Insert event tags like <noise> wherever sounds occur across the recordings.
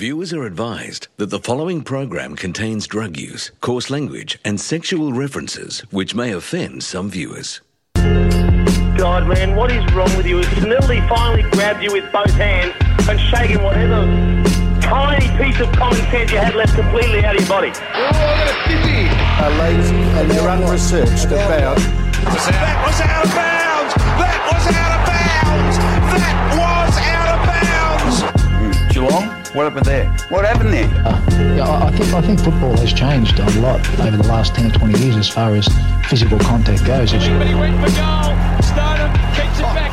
Viewers are advised that the following program contains drug use, coarse language, and sexual references which may offend some viewers. God, man, what is wrong with you? Snilly finally grabbed you with both hands and shaken whatever tiny piece of common sense you had left completely out of your body. are lazy and they're unresearched about That was out of bounds! That was out of bounds! That was out of bounds! Geelong? What happened there? What happened there? Uh, yeah, I I think I think football has changed a lot over the last ten or twenty years as far as physical contact goes. It's- But went for goal. Stoneham keeps it back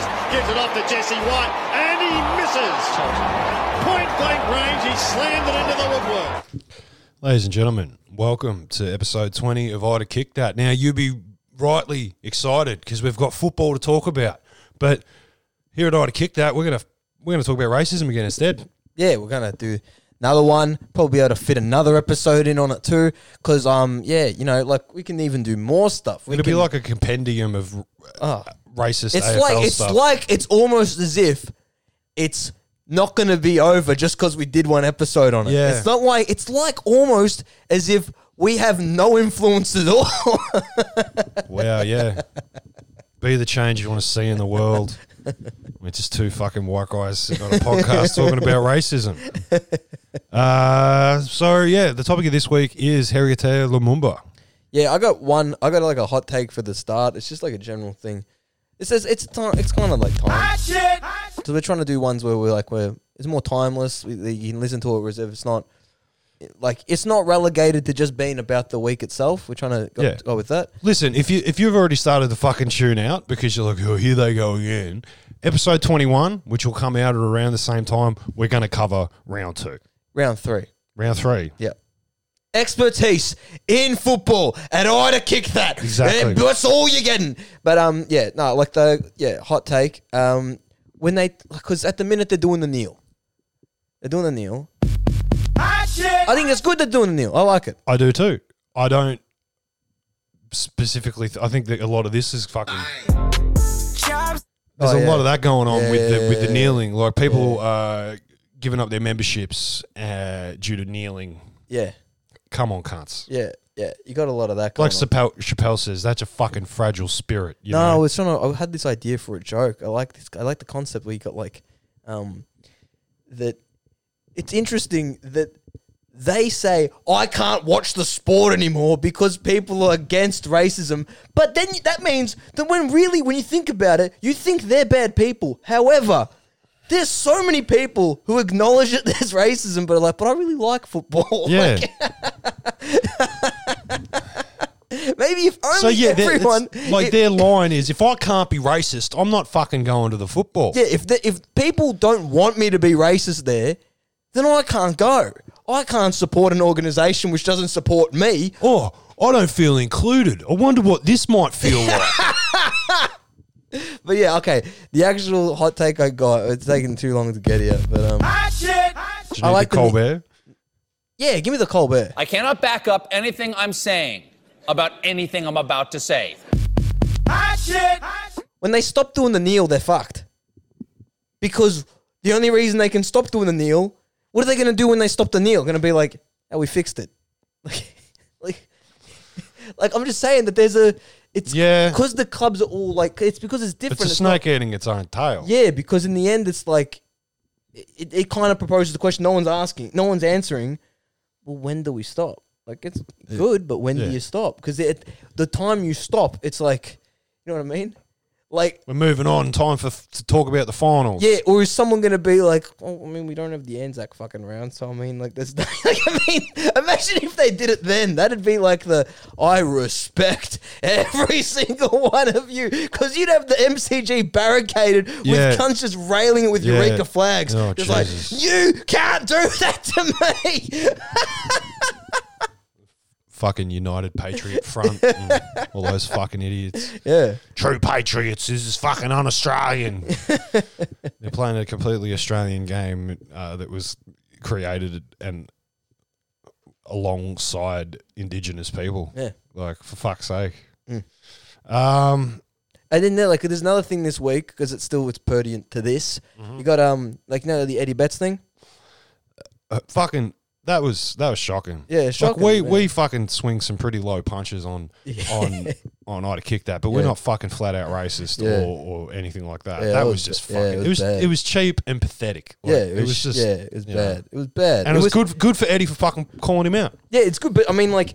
there for the assist, gives it off to Jesse White, and he misses. Point blank range, he slammed it into the woodwork. Ladies and gentlemen, welcome to episode 20 of Ida Kick That. Now, you'll be rightly excited because we've got football to talk about. But here at Ida Kick That, we're going to we're going to talk about racism again instead. yeah, we're gonna do another one. Probably be able to fit another episode in on it too. Cause um, yeah, you know, like we can even do more stuff. We It'll can, be like a compendium of uh, racist it's AFL like it's stuff. like it's almost as if it's not gonna be over just because we did one episode on it. Yeah. It's not like it's like almost as if we have no influence at all. <laughs> wow, yeah. Be the change you want to see in the world. We're just two fucking white guys on a podcast talking about racism. Uh, so, yeah, the topic of this week is Héritier Lumumba. Yeah, I got one. I got like a hot take for the start. It's just like a general thing. It says it's time. It's kind of like time. So we're trying to do ones where we're like we're it's more timeless. We, you can listen to it, whereas if it's not like it's not relegated to just being about the week itself. We're trying to go, Yeah. go with that. Listen, if you if you've already started to fucking tune out because you're like, oh, here they go again. Episode twenty one, which will come out at around the same time, we're going to cover round two, Round three. round three. Yeah. Expertise in football, and I to kick that. Exactly. And that's all you're getting. But um, yeah, no, like the yeah hot take. Um, when they because at the minute they're doing the kneel, they're doing the kneel. I think it's good they're doing the kneel. I like it. I do too. I don't specifically. Th- I think that a lot of this is fucking. There's Oh, a yeah. lot of that going on Yeah, with the with the kneeling, like people uh, giving up their memberships uh, due to kneeling. Yeah, Come on, cunts. yeah, yeah. You got a lot of that. Going Like on. Chappelle, Chappelle says, that's a fucking fragile spirit. You no, I know? was trying to. I had this idea for a joke. I like this. I like the concept where you got like, um, that. It's interesting that they say I can't watch the sport anymore because people are against racism. But then that means that when really, when you think about it, you think they're bad people. However. There's so many people who acknowledge that there's racism, but are like, but I really like football. <laughs> yeah. Maybe if only so yeah, they're- it's everyone like if- their line is, if I can't be racist, I'm not fucking going to the football. Yeah, if the, if people don't want me to be racist there, then I can't go. I can't support an organization which doesn't support me. Oh, I don't feel included. I wonder what this might feel like. <laughs> <laughs> But yeah, okay. The actual hot take I got, it's taking too long to get here. But um, Do you I like the the- Colbert. yeah, give me the Colbert. I cannot back up anything I'm saying about anything I'm about to say. Hot shit! When they stop doing the kneel, they're fucked. Because the only reason they can stop doing the kneel, what are they going to do when they stop the kneel? Going to be like, oh, we fixed it. <laughs> Like, like, like I'm just saying that there's a, it's Yeah. because the clubs are all like, it's because it's different. It's a not- snake eating its own tail. Yeah, because in the end, it's like it, it kind of proposes the question no one's asking, no one's answering. Well, when do we stop? Like it's good, but when Yeah. do you stop? Because the time you stop, it's like you know what I mean. Like We're moving on. Time for to talk about the finals. yeah, or is someone gonna be like, oh, I mean, we don't have the Anzac fucking round, so I mean, like, there's, <laughs> like, I mean, imagine if they did it then. That'd be like the I respect every <laughs> single one of you, because you'd have the MCG barricaded Yeah. with cunts just railing it with Yeah. Eureka flags, Oh, just like you can't do <laughs> that to me. Fucking United Patriot <laughs> Front. and all those fucking idiots. yeah, True patriots. This is fucking un-Australian. <laughs> They're playing a completely Australian game uh, that was created and alongside indigenous people. Yeah. Like for fuck's sake. Mm. Um, And then there, like, there's another thing this week because it's still it's pertinent to this. Mm-hmm. You got um, like, you know, the Eddie Betts thing. uh, fucking that was that was shocking. Yeah, Like, shocking, we man. we fucking swing some pretty low punches on on <laughs> on I to kick that, but we're Yeah. not fucking flat out racist Yeah. or, or anything like that. Yeah, that was, was just ba- yeah, fucking. it it was was bad. it was cheap and pathetic. Like, yeah, it was, just yeah, it was you know. bad. It was bad. and it, was, good good for Eddie for fucking calling him out. Yeah, it's good, but I mean, like,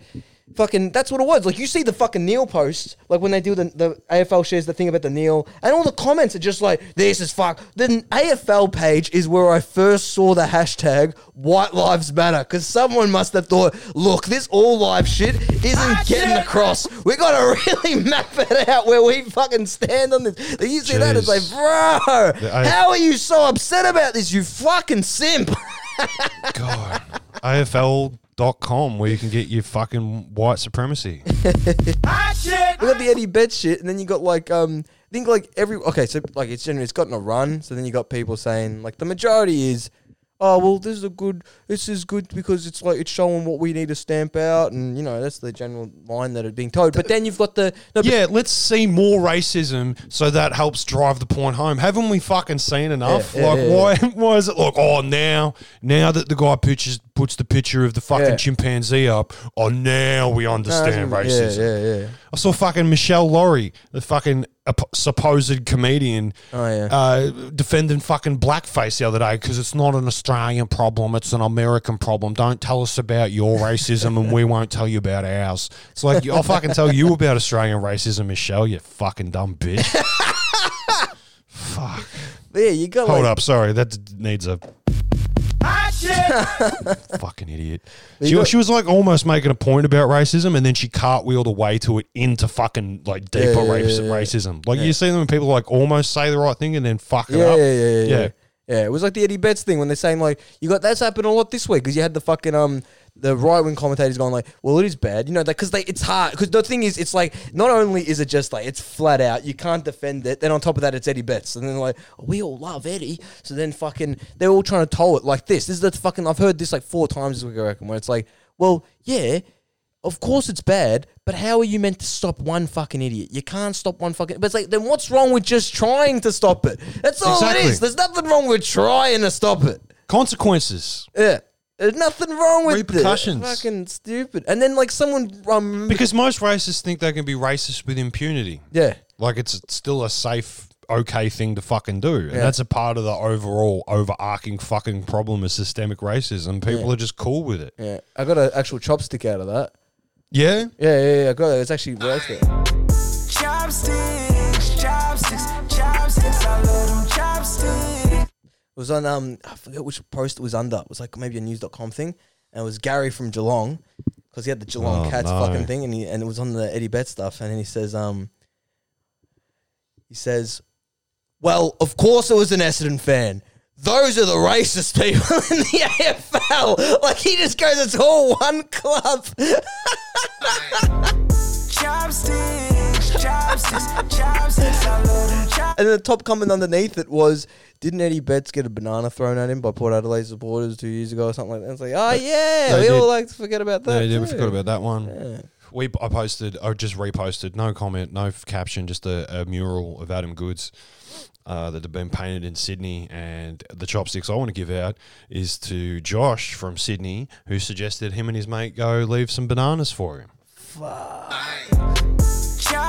fucking, that's what it was. Like, you see the fucking kneel posts, like when they do the, the AFL shares the thing about the kneel, and all the comments are just like, this is fuck. The AFL page is where I first saw the hashtag White Lives Matter, because someone must have thought, look, this all live shit isn't getting across. We gotta <laughs> really map it out where we fucking stand on this. You see that, it's like, bro, The A- how are you so upset about this, you fucking simp? <laughs> God, AFL.com where you can get your fucking white supremacy. <laughs> We got the Eddie Betts shit, and then you got like um, I think like every okay, so like it's generally it's gotten a run. So then you got people saying like the majority is, oh well, this is a good, this is good because it's like it's showing what we need to stamp out, and you know that's the general line that are being told. But then you've got the no, but- yeah, let's see more racism so that helps drive the point home. Haven't we fucking seen enough? Yeah, yeah, like, yeah, why? <laughs> Why is it like? Oh, now, now that the guy pictures puts the picture of the fucking Yeah. chimpanzee up. Oh, now we understand yeah, racism. yeah, yeah. I saw fucking Meshel Laurie, the fucking ap- supposed comedian, Oh, yeah. uh, defending fucking blackface the other day because it's not an Australian problem, it's an American problem. Don't tell us about your <laughs> racism and we won't tell you about ours. It's like, I'll fucking tell you about Australian racism, Meshel, you fucking dumb bitch. <laughs> Fuck. But yeah, you got Hold like, up, sorry, that d- needs a. <laughs> fucking idiot. She, she was like almost making a point about racism, and then she cartwheeled away to it into fucking like deeper Yeah, yeah, race- yeah, yeah. racism. Like Yeah. you see them when people like almost say the right thing and then fuck it Yeah, up. yeah, yeah, yeah, yeah. Yeah, it was like the Eddie Betts thing when they're saying like you got that's happened a lot this week because you had the fucking um the right wing commentators going like, well, it is bad, you know, because they it's hard because the thing is it's like not only is it just like it's flat out you can't defend it, then on top of that it's Eddie Betts, and then like oh, we all love Eddie, so then fucking they're all trying to toll it like this. This is the fucking I've heard this like four times this week I reckon where it's like, well, yeah. Of course it's bad, but how are you meant to stop one fucking idiot? You can't stop one fucking. But it's like, then what's wrong with just trying to stop it? That's all it Exactly. is. There's nothing wrong with trying to stop it. Consequences. Yeah. There's nothing wrong with Repercussions. it. Fucking stupid. And then like someone um Because most racists think they can be racist with impunity. Yeah. Like it's still a safe, okay thing to fucking do. And Yeah. that's a part of the overall overarching fucking problem of systemic racism. People are just cool with it. Yeah. I got an actual chopstick out of that. Yeah? Yeah, yeah, yeah. I got it. It's actually worth it. Was on um I forget which post it was under. It was like maybe a news.com thing. And it was Gary from Geelong. Because he had the Geelong Oh, Cats no. fucking thing and he and it was on the Eddie Betts stuff. And then he says, um he says, Well, of course it was an Essendon fan. Those are the racist people in the AFL. Like he just goes, it's all one club. <laughs> Chopsticks, chopsticks, chopsticks. I love them chopsticks. And the top comment underneath it was, didn't Eddie Betts get a banana thrown at him by Port Adelaide supporters two years ago or something like that? And It's like, oh yeah, they we all did. like to forget about that. Yeah, yeah, we too." forgot about that one. Yeah. We I posted, I just reposted, no comment, no f- caption, just a, a mural of Adam Goodes uh, that had been painted in Sydney. And the chopsticks I want to give out is to Josh from Sydney, who suggested him and his mate go leave some bananas for him.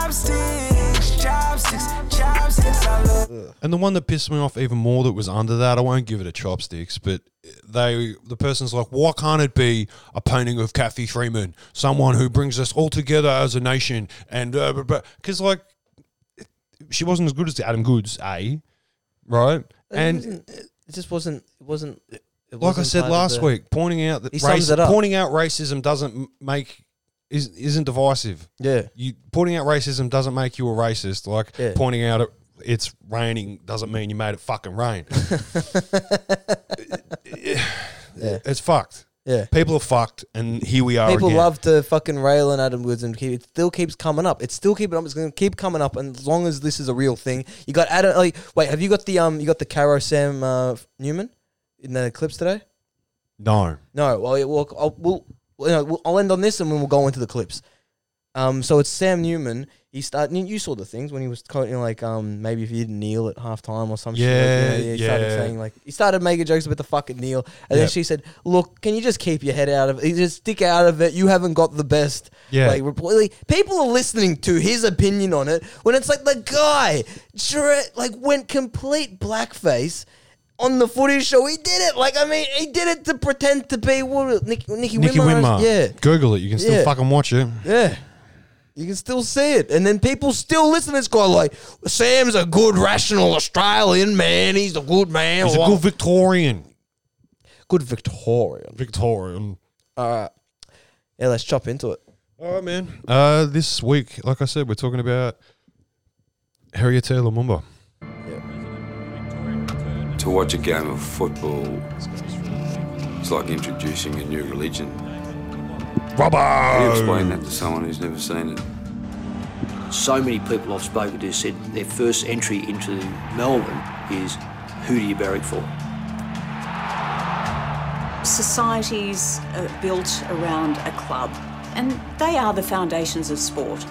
Chopsticks, chopsticks, chopsticks. I love And the one that pissed me off even more that was under that, I won't give it a chopsticks, but they the person's like, why can't it be a painting of Cathy Freeman, someone who brings us all together as a nation? And uh, because like she wasn't as good as Adam Goodes, a right? And wasn't- it just wasn't. It wasn't. It like I said last the- week, pointing out that race, pointing out racism doesn't make is isn't divisive. Yeah. You pointing out racism doesn't make you a racist. Like Yeah. pointing out it, it's raining doesn't mean you made it fucking rain. <laughs> Yeah. <sighs> It's fucked. Yeah. People are fucked, and here we are. People again. love to fucking rail on Adam Goodes and keep, it still keeps coming up. It's still keeping up. It's going to keep coming up, and as long as this is a real thing, you got Adam. Like, wait, have you got the um? You got the Caro Sam uh, Newman in the clips today? No. No, well, yeah, well, I'll, we'll, you know, we'll, I'll end on this and then we'll go into the clips. Um, so it's Sam Newman. He started. You saw the things when he was quoting like, um, maybe if you didn't kneel at halftime or some shit. Yeah, like, He started yeah. saying like, he started making jokes about the fucking kneel, and then she said, "Look, can you just keep your head out of it? Just stick out of it. You haven't got the best." Yeah. Like, report. Like, people are listening to his opinion on it when it's like the guy, dre- like, went complete blackface. On the Footy Show, he did it. Like, I mean, he did it to pretend to be what Nick, Nicky, Nicky Winmar. Winmar. Yeah, Google it. You can still Yeah. fucking watch it. yeah. You can still see it. And then people still listen to this guy like, Sam's a good, rational Australian man. He's a good man. He's a good Victorian. good Victorian. Victorian. All right. Yeah, let's chop into it. All right, man. Uh, this week, like I said, we're talking about Héritier Lumumba. To watch a game of football, it's like introducing a new religion. Robbo! How do you explain that to someone who's never seen it? So many people I've spoken to said their first entry into Melbourne is who do you barrack for? Societies are built around a club, and they are the foundations of sport.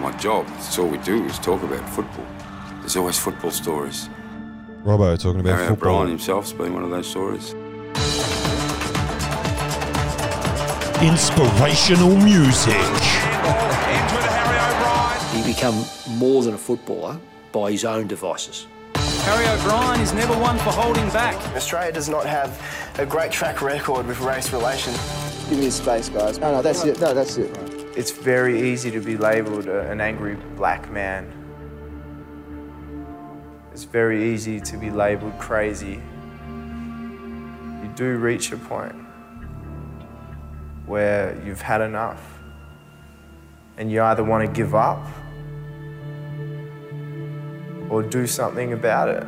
My job, that's all we do is talk about football. There's always football stories. Robbo talking about Harry football. O'Brien himself's been one of those stories. Inspirational music. He become more than a footballer by his own devices. Harry O'Brien is never one for holding back. Australia does not have a great track record with race relations. Give me space, guys. No, no, that's it. No, that's it. It's very easy to be labelled an angry black man. It's very easy to be labelled crazy. You do reach a point where you've had enough and you either want to give up or do something about it.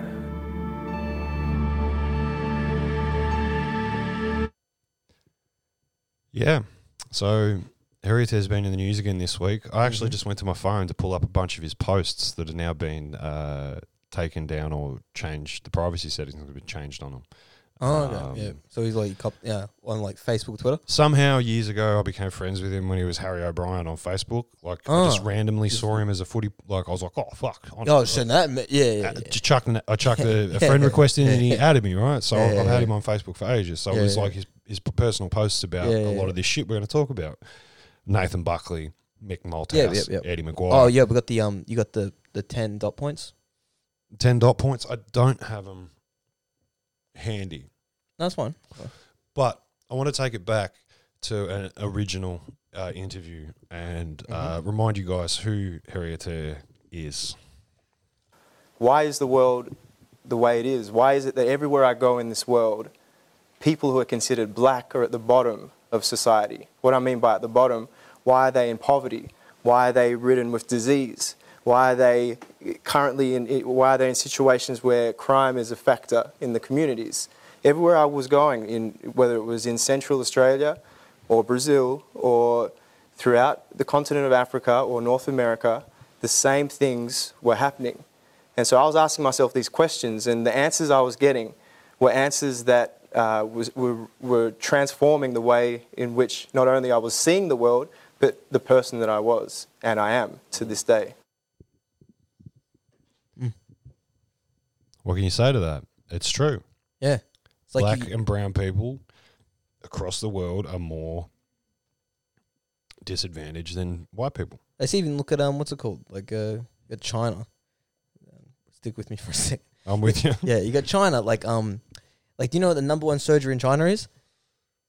Yeah. So Héritier has been in the news again this week. I actually Mhm. just went to my phone to pull up a bunch of his posts that have now been uh, taken down or changed. The privacy settings have been changed on them. Oh, okay. Um, yeah. So he's like, cop- yeah, on like Facebook, Twitter. Somehow years ago, I became friends with him when he was Harry O'Brien on Facebook. Like I just Oh. randomly saw him as a footy. Like I was like, oh fuck. I- Oh, shit, that, yeah, yeah, uh, yeah. Just chucked, I chucked <laughs> a, a friend request in and he <laughs> added me, right? So Yeah, I've, I've had him on Facebook for ages. So it was like his, his personal posts about a lot of this shit we're going to talk about. Nathan Buckley, Mick Malthouse. Eddie McGuire. Oh, yeah, we got the um, you got the the ten dot points. 10 dot points. I don't have them handy. That's fine. But I want to take it back to an original uh, interview and uh, Mm-hmm. remind you guys who Héritier is. Why is the world the way it is? Why is it that everywhere I go in this world, people who are considered black are at the bottom of society? What I mean by at the bottom, why are they in poverty? Why are they ridden with disease? Why are they currently in, why are they in situations where crime is a factor in the communities? Everywhere I was going, in, whether it was in Central Australia or Brazil or throughout the continent of Africa or North America, the same things were happening. And so I was asking myself these questions, and the answers I was getting were answers that uh, was, were, were transforming the way in which not only I was seeing the world, but the person that I was and I am to this day. What can you say to that? It's true. Yeah. It's like Black you- and brown people across the world are more disadvantaged than white people. Let's even look at um, what's it called? Like uh, at China. Um, Stick with me for a sec. I'm with you. yeah, you got China. Like um, like do you know what the number one surgery in China is?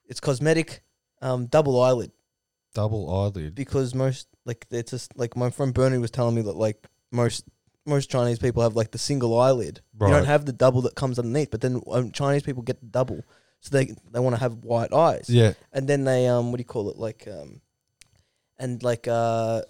It's cosmetic, um, double eyelid. Double eyelid. Because most like it's just like my friend Bernie was telling me that like most most Chinese people have like the single eyelid. You don't have the double that comes underneath. But then um, Chinese people get the double, so they they want to have white eyes. Yeah. and then they um, what do you call it? Like um, and like uh,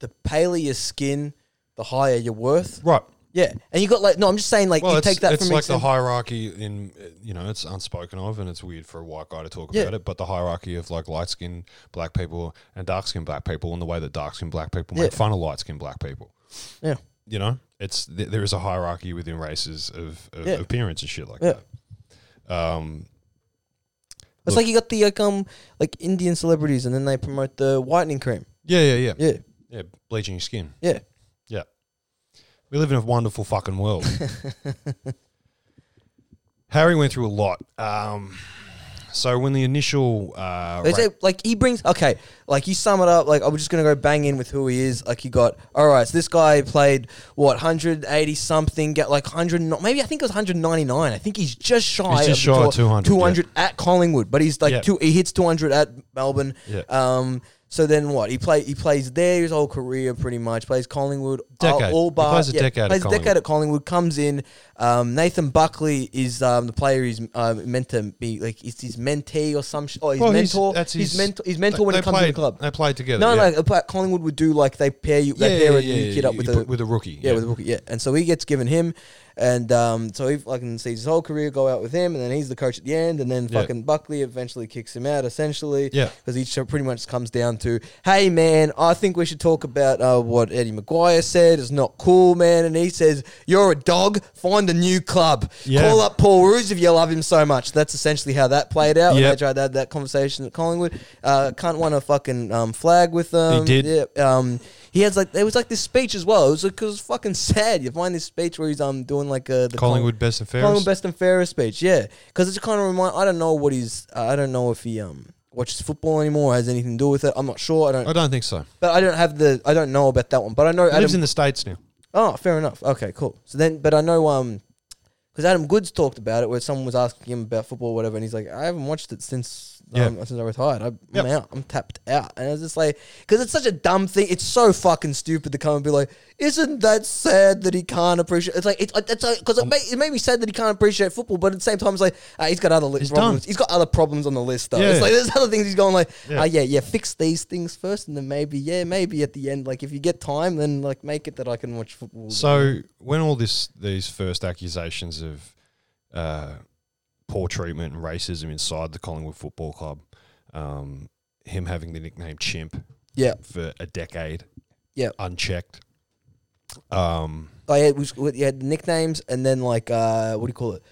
the paler your skin, the higher your worth. Right. Yeah, and you got like no, I'm just saying like Well, you it's, take that it's from like the example- hierarchy in you know it's unspoken of and it's weird for a white guy to talk Yeah. about it, but the hierarchy of like light skinned black people and dark skinned black people and the way that dark skinned black people make Yeah. fun of light skinned black people. Yeah. You know, it's th- there is a hierarchy within races of, of Yeah. appearance and shit like Yeah. that. Um, It's like you got the like um like Indian celebrities, and then they promote the whitening cream. Yeah, yeah, yeah. Yeah. Yeah, bleaching your skin. Yeah. Yeah. We live in a wonderful fucking world. <laughs> Harry went through a lot. Um, so when the initial uh, They ra- say like he brings okay, like you sum it up. Like I'm just gonna go bang in with who he is. Like you got all right. So this guy played what 180 something, get like 100. no- Maybe I think it was 199. I think he's just shy. He's just of shy of 200, 200 at Collingwood, but he's like Yeah. two. He hits 200 at Melbourne. Yeah. Um. So then what? He play he plays there his whole career pretty much. Plays Collingwood Decade. All, all He bar, plays a yeah, decade at Plays a decade at Collingwood. Comes in. Um, Nathan Buckley is um, the player he's um, meant to be like. Is his mentee or some? Sh- oh, his Well, he's- mentor. that's his, his- mentor. His mentor when they it comes to the club. they played together, No, yeah. no. But Collingwood would do like they pair you. They Yeah, pair a new kid up with a with a rookie, Yeah, yeah. with a rookie. Yeah, and so he gets given him, and um, so he fucking sees his whole career go out with him, and then he's the coach at the end, and then Yeah. fucking Buckley eventually kicks him out essentially. Yeah. because he sh- pretty much comes down to, hey man, I think we should talk about uh, what Eddie McGuire said. It's not cool, man, and he says you're a dog. Find a new club. Yeah. Call up Paul Roos if you love him so much. That's essentially how that played out. Yep. they tried to have that conversation at Collingwood. Uh, can't won a fucking um, flag with them. He did. Yeah. Um, he has like it was like this speech as well. It was like, it was fucking sad. You find this speech where he's um doing like uh, the Collingwood best and fairest? Collingwood best and fairest speech. Yeah, because it's kind of remind. I don't know what he's. Uh, I don't know if he um watches football anymore. Has anything to do with it? I'm not sure. I don't. I don't think so. But I don't have the. I don't know about that one. But I know He lives in the states now. Oh, fair enough. Okay, cool. So then, but I know um, because Adam Goodes talked about it, where someone was asking him about football, or whatever, and he's like, I haven't watched it since Yeah. um, since I retired. I, I'm Yep. out. I'm tapped out. And I was just like, because it's such a dumb thing. It's so fucking stupid to come and be like, isn't that sad that he can't appreciate? It's like it's because it, made, it made me sad that he can't appreciate football, but at the same time, it's like ah, he's got other li- He's problems. done. He's got other problems on the list though. Yeah. It's like there's other things he's going like, Yeah. yeah. yeah, yeah, fix these things first, and then maybe, yeah, maybe at the end, like if you get time, then like make it that I can watch football. So when all this these first accusations of uh, poor treatment and racism inside the Collingwood Football Club, um, him having the nickname Chimp, Yeah. for a decade, Yeah. unchecked. Um, I had, we, we had nicknames, and then like uh, what do you call it?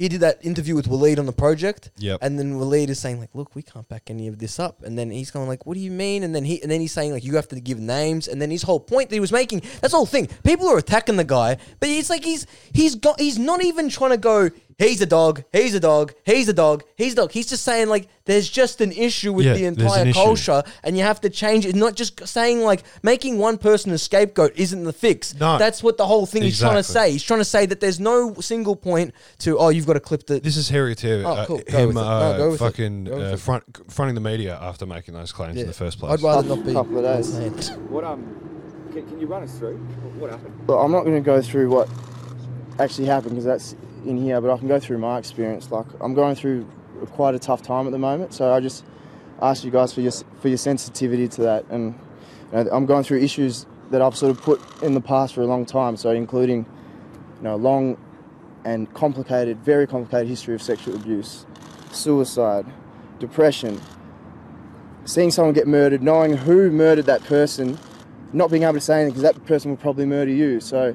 He did that interview with Waleed on the project. Yep. And then Waleed is saying like, "Look, we can't back any of this up." And then he's going like, "What do you mean?" And then he and then he's saying like, "You have to give names." And then his whole point that he was making, that's the whole thing. People are attacking the guy, but it's like he's he's got he's not even trying to go. He's a dog. He's a dog. He's a dog. He's a dog. He's just saying like, there's just an issue with Yeah, the there's an entire issue. culture, and you have to change it. Not just saying like making one person a scapegoat isn't the fix. No. That's what the whole thing he's trying to Exactly. say. He's trying to say that there's no single point to oh you've got to clip the. This is Harry Taylor. Oh, uh, cool. Go him with it. No, uh, go with it. fucking Go with uh, it. front, fronting the media after making those claims in the first place. I'd rather not be. a Couple of days. What um, can, can you run us through what happened? Look, I'm not going to go through what actually happened because that's in here, but I can go through my experience. Like I'm going through quite a tough time at the moment, so I just ask you guys for your for your sensitivity to that. And you know, I'm going through issues that I've sort of put in the past for a long time, so including you know long and complicated, very complicated history of sexual abuse, suicide, depression, seeing someone get murdered, knowing who murdered that person, not being able to say anything because that person will probably murder you. So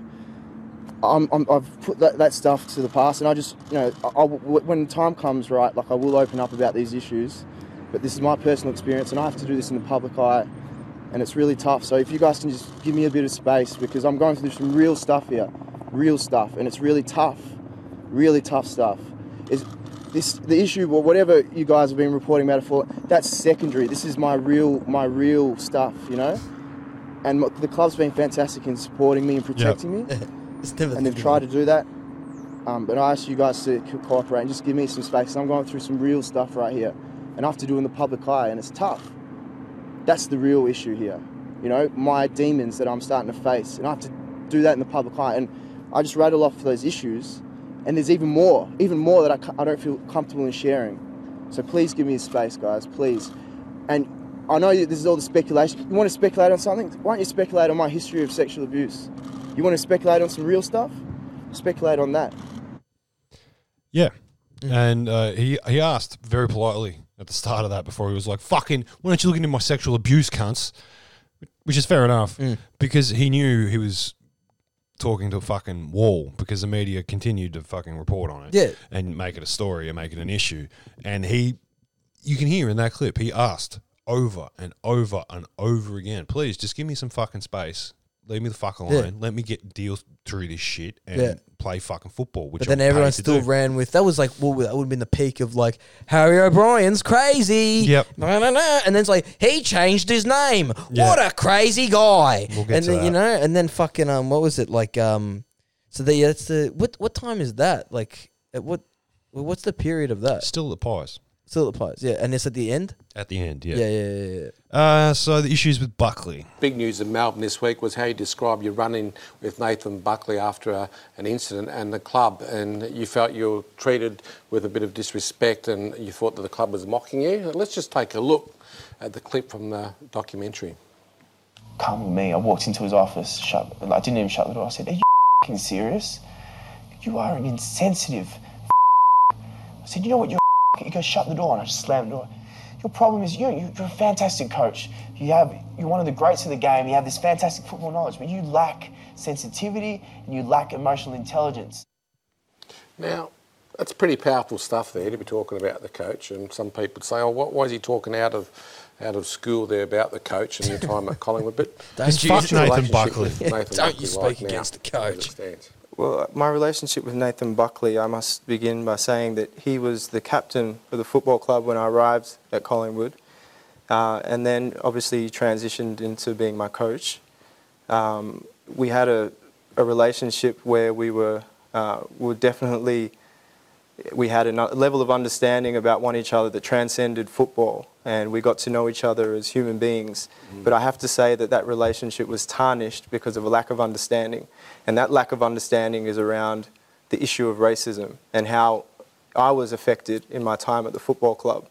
I'm, I'm, I've put that, that stuff to the past, and I just, you know, I, I- when time comes, right, like I will open up about these issues. But this is my personal experience, and I have to do this in the public eye, and it's really tough. So if you guys can just give me a bit of space, because I'm going through some real stuff here, real stuff, and it's really tough, really tough stuff. Is this the issue, or whatever you guys have been reporting about it for? That's secondary. This is my real, my real stuff, you know. And the club's been fantastic in supporting me and protecting me <laughs> and they've tried to do that. Um, but I ask you guys to co- cooperate and just give me some space. I'm going through some real stuff right here, and I have to do it in the public eye, and it's tough. That's the real issue here. You know, my demons that I'm starting to face, and I have to do that in the public eye. And I just rattle off those issues, and there's even more, even more that I, I don't feel comfortable in sharing. So please give me a space, guys, please. And I know this is all the speculation. You want to speculate on something? Why don't you speculate on my history of sexual abuse? You want to speculate on some real stuff? Speculate on that. Yeah. And uh, he he asked very politely at the start of that before he was like, fucking, why don't you look into my sexual abuse, cunts? Which is fair enough because he knew he was talking to a fucking wall because the media continued to fucking report on it Yeah. and make it a story and make it an issue. And he you can hear in that clip, he asked over and over and over again, please just give me some fucking space. Leave me the fuck alone. Yeah. Let me get deal through this shit and Yeah. play fucking football. Which But then I'm paid everyone to still do. ran with that was like well that would have been the peak of like Harry O'Brien's crazy. Yep. Na, na, na. And then it's like he changed his name. Yeah. What a crazy guy. We'll get and to then you that. know, and then fucking um what was it like um so the that's the what what time is that? Like at what what's the period of that? Still the pies. Still at the pies, yeah. And it's at the end? At the end, yeah. Yeah, yeah, yeah, yeah. Uh, so the issues with Buckley. Big news in Melbourne this week was how you described your run-in with Nathan Buckley after a, an incident and the club, and you felt you were treated with a bit of disrespect, and you thought that the club was mocking you. Let's just take a look at the clip from the documentary. come with me. I walked into his office, shut, I didn't even shut the door. I said, Are you fing serious? You are an insensitive. I said, You know what? You're he goes, Shut the door. And I just slammed the door. Your problem is you, you- you're a fantastic coach. You have, you're one of the greats of the game. You have this fantastic football knowledge, but you lack sensitivity and you lack emotional intelligence. Now, that's pretty powerful stuff there to be talking about the coach, and some people say, "Oh, what, why is he talking out of out of school there about the coach and your time at Collingwood?" But Don't you- Nathan Buckley. with Yeah, Nathan don't Buckley you speak right now, against the as it coach. Well, my relationship with Nathan Buckley, I must begin by saying that he was the captain of the football club when I arrived at Collingwood. Uh, and then obviously transitioned into being my coach. Um, we had a, a relationship where we were, uh, we were definitely, we had a level of understanding about one each other that transcended football. And we got to know each other as human beings. But I have to say that that relationship was tarnished because of a lack of understanding. And that lack of understanding is around the issue of racism and how I was affected in my time at the football club.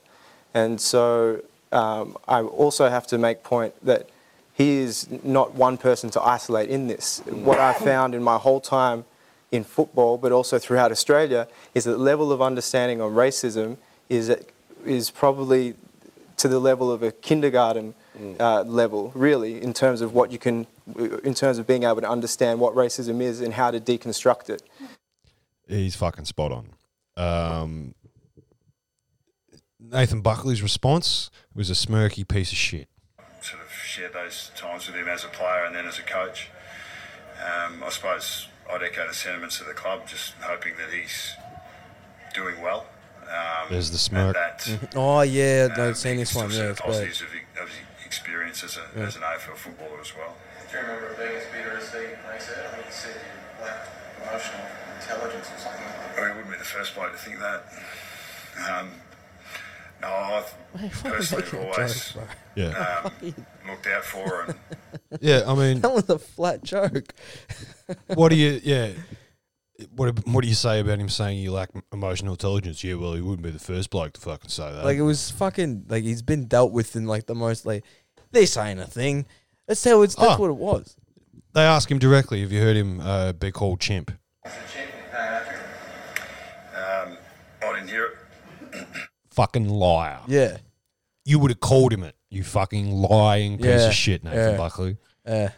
And so um, I also have to make point that he is not one person to isolate in this. What I found in my whole time in football, but also throughout Australia, is that the level of understanding on racism is, is probably to the level of a kindergarten uh, level, really, in terms of what you can, in terms of being able to understand what racism is and how to deconstruct it. He's fucking spot on. Um, Nathan Buckley's response was a smirky piece of shit. sort of shared those times with him as a player and then as a coach. Um, I suppose I'd echo the sentiments of the club, just hoping that he's doing well. Um, There's the and smirk. That, <laughs> Oh yeah, um, I've seen this one. Yeah, of it's bad. positives of, of his experience as, a, Yeah. as an AFL footballer as well. Do you remember it being as bitter as he makes it? I mean, he said you lack emotional intelligence or something like I mean, he wouldn't be the first bloke to think that. Um, no, I've Hey, fucking personally always joke. Yeah. um, <laughs> looked out for and <laughs> Yeah, I mean, that was a flat joke. <laughs> what do you? Yeah, what what do you say about him saying you lack emotional intelligence? Yeah, well, he wouldn't be the first bloke to fucking say that. Like it was fucking like he's been dealt with in like the most like this ain't a thing. That's how it's that's Oh. what it was. they ask him directly. Have you heard him uh, be called chimp? um, I didn't hear it. Fucking liar. Yeah. You would have called him it. You fucking lying piece Yeah. of shit, Nathan Yeah. Buckley. Yeah.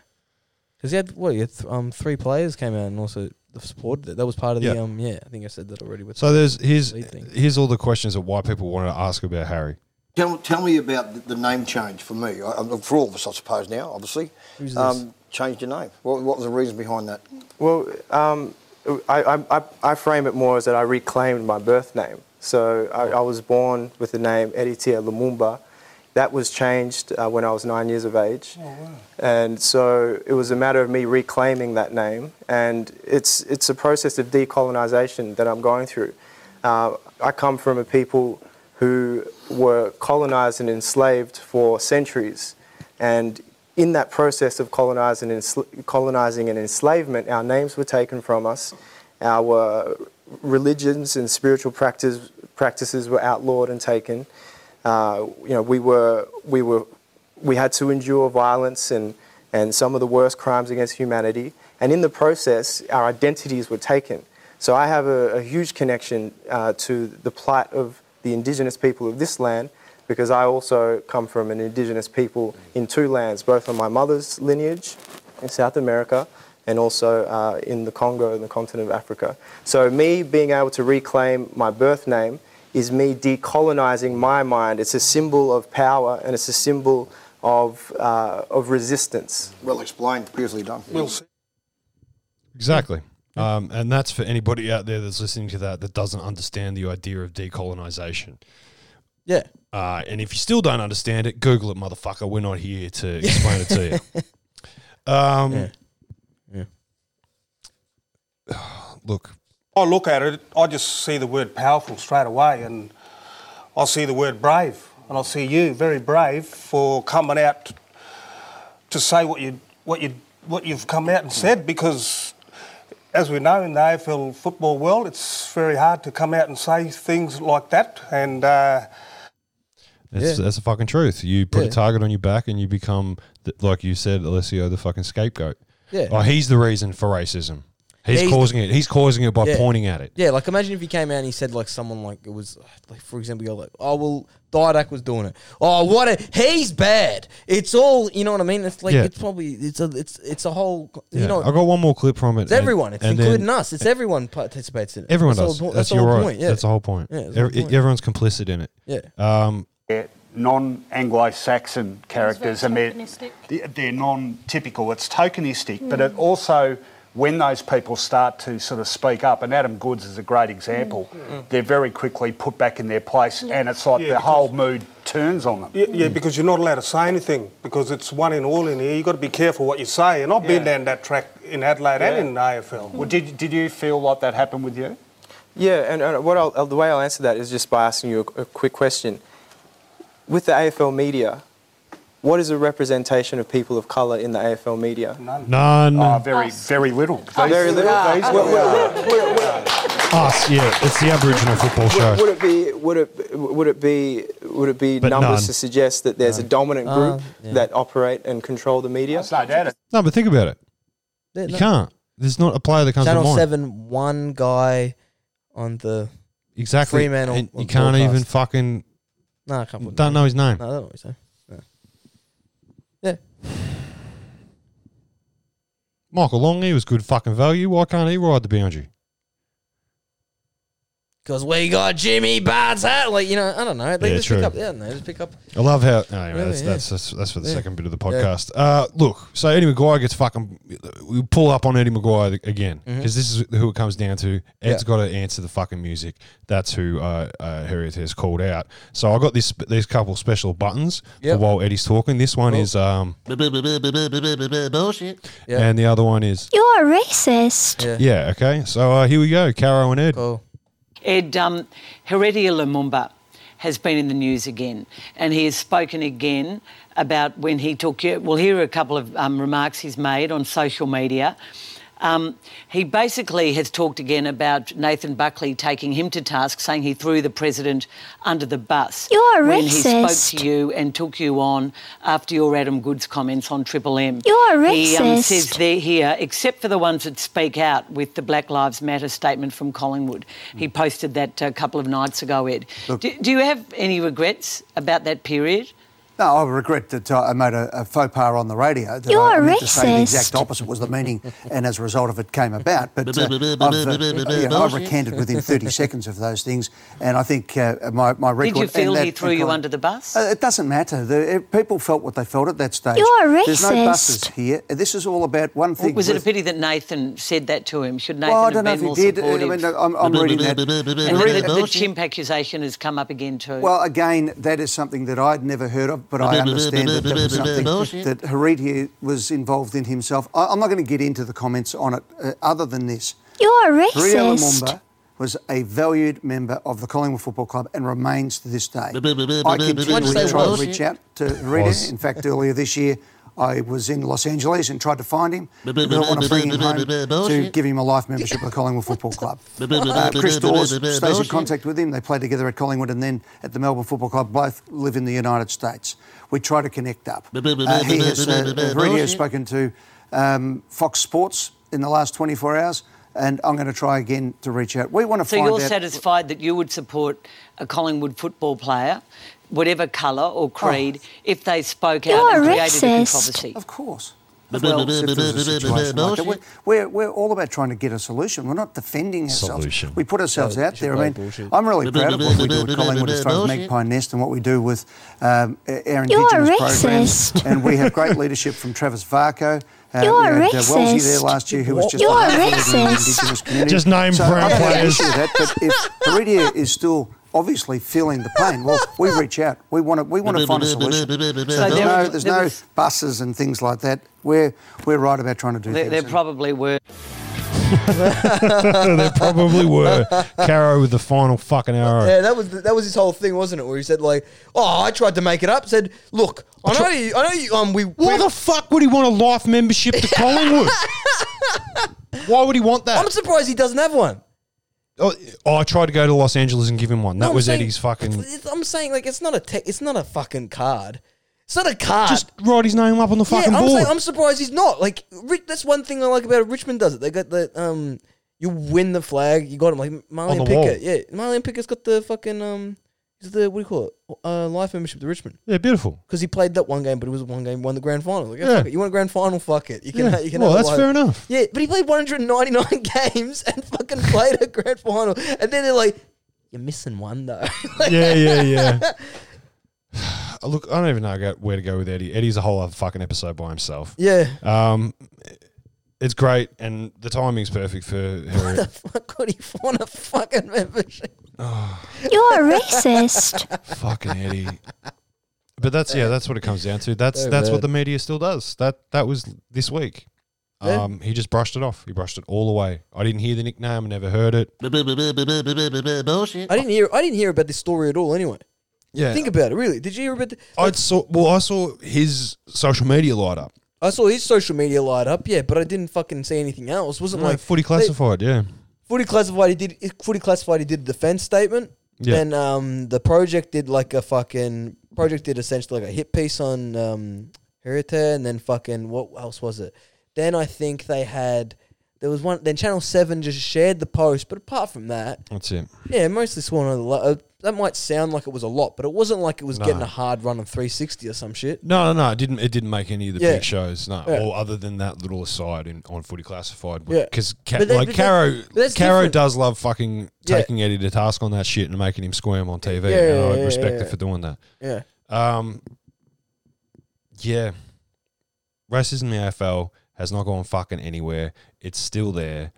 Because he had what? He had th- um three players came out and also the supported it. That was part of the Yeah. um yeah. I think I said that already. With So there's here's lead thing. here's all the questions of why people wanted to ask about Harry. Tell, tell me about the, the name change for me. I, I- for all of us, I suppose, now, obviously. Who's this? Um, changed your name. What, what was the reason behind that? Well, um, I, I, I, I frame it more as that I reclaimed my birth name. So I, I was born with the name Héritier Lumumba. That was changed uh, when I was nine years of age. And so it was a matter of me reclaiming that name. And it's, it's a process of decolonization that I'm going through. Uh, I come from a people who were colonized and enslaved for centuries. And in that process of colonizing and, colonizing and enslavement, our names were taken from us, our religions and spiritual practice, practices were outlawed and taken. Uh, you know, we were, we were, we had to endure violence and, and some of the worst crimes against humanity. And in the process, our identities were taken. So I have a, a huge connection uh, to the plight of the indigenous people of this land because I also come from an indigenous people in two lands, both on my mother's lineage in South America and also uh, in the Congo and the continent of Africa. So me being able to reclaim my birth name is me decolonizing my mind. It's a symbol of power and it's a symbol of, uh, of resistance. Well explained, beautifully done. Exactly. Um, and that's for anybody out there that's listening to that that doesn't understand the idea of decolonization. Yeah. Uh, and if you still don't understand it, Google it, motherfucker. We're not here to explain it to you. <laughs> Um, Yeah. Yeah. <sighs> Look, I look at it, I just see the word powerful straight away, and I see the word brave, and I see you very brave for coming out to say what you what you what you've come out and said because. As we know in the AFL football world, it's very hard to come out and say things like that. And uh, That's, Yeah. that's the fucking truth. You put Yeah. a target on your back and you become, like you said, Alessio, the fucking scapegoat. Yeah. Oh, he's the reason for racism. He's, He's- causing it. He's causing it by Yeah. pointing at it. Yeah, like imagine if he came out and he said like someone like it was like for example, you go like, oh well, Didak was doing it. Oh, what a he's bad. It's all you know what I mean. It's like Yeah. it's probably it's a it's it's a whole you Yeah. know. I got one more clip from it. It's everyone. It's and then- including us. It's everyone participates in it. Everyone That's does. the whole- that's the your whole right. point, Yeah. That's the whole point. Yeah, the whole Every- point. Everyone's complicit in it. Yeah. Um, They're non-Anglo-Saxon characters, and they're, they're they're non-typical. It's tokenistic, but it also, when those people start to sort of speak up, and Adam Goodes is a great example, they're very quickly put back in their place, and it's like Yeah, the whole mood turns on them. yeah, yeah, because you're not allowed to say anything because it's one in all in here. You've got to be careful what you say. And I've been Yeah. down that track in Adelaide Yeah. and in the AFL. Well, did, did you feel like that happened with you? Yeah, and, and what I'll, uh, the way I'll answer that is just by asking you a, a quick question. With the AFL media, what is a representation of people of colour in the AFL media? None. None. Oh, very, very little. Ah, very little. These- Would- would- would- would- Us, yeah. It's the Aboriginal football show. Would, would it be would it would it be would it be But numbers none. to suggest that there's a dominant Uh, group ah, yeah. that operate and control the media? no doubt. No, but think about it. Yeah, You no. can't. There's not a player that comes Channel to mind. Seven, one guy on the Exactly. Fremantle And you can't even fucking. No, I can't Don't know his name. No, I don't know what he's saying. No. Yeah. <sighs> Michael Long, he was good fucking value. Why can't he ride the boundary? Because we got Jimmy Barnes hat. Like, you know, I don't know. They Yeah, just true. pick up, yeah, no, just pick up. I love how. Anyway, Really, that's, yeah. that's, that's that's for the Yeah. second bit of the Yeah. podcast. Uh, look, so Eddie McGuire gets fucking. We pull up on Eddie McGuire again because this is who it comes down to. Ed's Yeah. got to answer the fucking music. That's who uh, uh, Héritier has called out. So I got this these couple special buttons Yep. for while Eddie's talking. This one Cool. is um, Bullshit. Yeah. and the other one is You're a racist. Yeah. yeah. Okay, so uh, here we go, Caro and Ed. Cool. Ed, um, Héritier Lumumba has been in the news again, and he has spoken again about when he took you. We'll hear a couple of um, remarks he's made on social media. Um, he basically has talked again about Nathan Buckley taking him to task, saying he threw the president under the bus You're when he spoke to you and took you on after your Adam Goodes comments on Triple M. You're He um, racist. says there here, except for the ones that speak out with the Black Lives Matter statement from Collingwood. He posted that a couple of nights ago, Ed. Look- Do, do you have any regrets about that period? No, I regret that uh, I made a, a faux pas on the radio. That You're I meant to say the exact opposite was the meaning, and as a result of it came about. But uh, I've, uh, you know, I've recanted within 30 seconds of those things, and I think uh, my, my record. Did you feel and he that- threw you under the bus? Uh, it doesn't matter. The, uh, people felt what they felt at that stage. You're racist. There's no buses here. This is all about one thing. Was it a pity that Nathan said that to him? Should Nathan Well, I have don't know been if he more did. I supportive? mean, I'm, I'm reading that. and I'm then reading the, the chimp accusation has come up again too. Well, again, that is something that I'd never heard of, but I understand that that was <laughs> something Bullshit. that Héritier was involved in himself. I, I'm not going to get into the comments on it, uh, other than this. You're Héritier racist. Lumumba was a valued member of the Collingwood Football Club and remains to this day. <laughs> I Why'd continually try to reach out to Was. Héritier. In fact, earlier this year, I was in Los Angeles and tried to find him. because I want to bring him home to give him a life membership of the Collingwood Football Club. Uh, Chris Dawes stays in contact with him. They play together at Collingwood and then at the Melbourne Football Club. Both live in the United States. We try to connect up. Uh, he has, uh, Héritier has spoken to um, Fox Sports in the last 24 hours, and I'm going to try again to reach out. We want to so find you're satisfied that you would support a Collingwood football player, whatever colour or creed, if they spoke out You're and created a controversy? Of course. Well, if a situation like that, we're, we're, we're all about trying to get a solution. We're not defending ourselves. Solution. We put ourselves No, out there. I mean, bullshit. I'm really proud of what we do at Collingwood as far as Magpie Nest and what we do with um, our You're Indigenous racist. programs. And we have great leadership from Travis Varcoe. Uh, You're we had, uh, Wellesley there last year, who was just You're wonderful in the racist. Indigenous community. Just name so brown I don't players. that, but if Héritier is still obviously feeling the pain, well, we <laughs> reach out. We want to we want to find a solution. So there's there- no there's there no was- buses and things like that. We're we're right about trying to do There, things. there probably were. <laughs> there probably were. Caro with the final fucking arrow. Yeah, that was that was his whole thing, wasn't it? Where he said like, "Oh, I tried to make it up." Said, "Look, I know you. I know you. Um, we. Why the fuck would he want a life membership to <laughs> Collingwood? Why would he want that? I'm surprised he doesn't have one. Oh, I tried to go to Los Angeles and give him one. That No, I'm was saying- Eddie's fucking. It's- I'm saying like it's not a tech. It's not a fucking card. It's not a card. Just write his name up on the fucking yeah, I'm, board. saying, I'm surprised he's not. Like Ri- that's one thing I like about it. Richmond does it. They got the um. You win the flag. You got him like Marlon the Pickett. wall. Yeah, Marlon Pickett's got the fucking um. Is the what do you call it? Uh, life membership to Richmond. yeah, beautiful. Because he played that one game, but it was one game, won the grand final. Like, yeah, fuck it. You want a grand final? Fuck it. You can. Yeah. You can Well, have a that's life- fair enough. Yeah, but he played 199 <laughs> games and fucking played a grand final, and then they're like, "You're missing one though." <laughs> yeah, yeah, yeah. <laughs> <sighs> Look, I don't even know where to go with Eddie. Eddie's a whole other fucking episode by himself. Yeah. Um, it's great, and the timing's perfect for her. the fuck could he want a fucking membership? <sighs> You're a racist. <laughs> fucking Eddie. But that's yeah, that's what it comes down to. That's So that's what bad. the media still does. That that was this week. Yeah. Um, he just brushed it off. He brushed it all away. I didn't hear the nickname. I never heard it. <laughs> I didn't hear. I didn't hear about this story at all. Anyway, Yeah, think about it. Really, did you hear about? The, I saw. Well, I saw his social media light up. I saw his social media light up. Yeah, but I didn't fucking see anything else. Wasn't No, like footy they- classified. yeah, Footy classified. He did. Footy classified. He did a defense statement. Yeah. Then um, the project did like a fucking project did essentially like a hit piece on um, Héritier, and then fucking what else was it? Then I think they had there was one. Then Channel Seven just shared the post, but apart from that, that's it. yeah, mostly sworn on the. Lo- uh, that might sound like it was a lot, but it wasn't like it was No. getting a hard run on 360 or some shit. No, no, no. It didn't. It didn't make any of the Yeah. big shows. No, Yeah. or other than that little aside in on footy classified. Yeah. because But that- like but that- Caro, but that's Caro different. does love fucking Yeah. taking Eddie to task on that shit and making him squirm on TV. Yeah, and yeah, I yeah, respect yeah. her for doing that. Yeah. Um. Yeah. Racism in the AFL has not gone fucking anywhere. It's still there.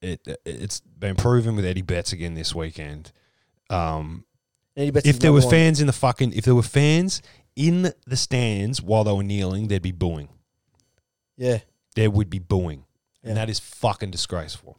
It it's been proven with Eddie Betts again this weekend. Um, if there were one. fans in the fucking, if there were fans in the stands while they were kneeling, there'd be booing. Yeah. There would be booing, Yeah. and that is fucking disgraceful.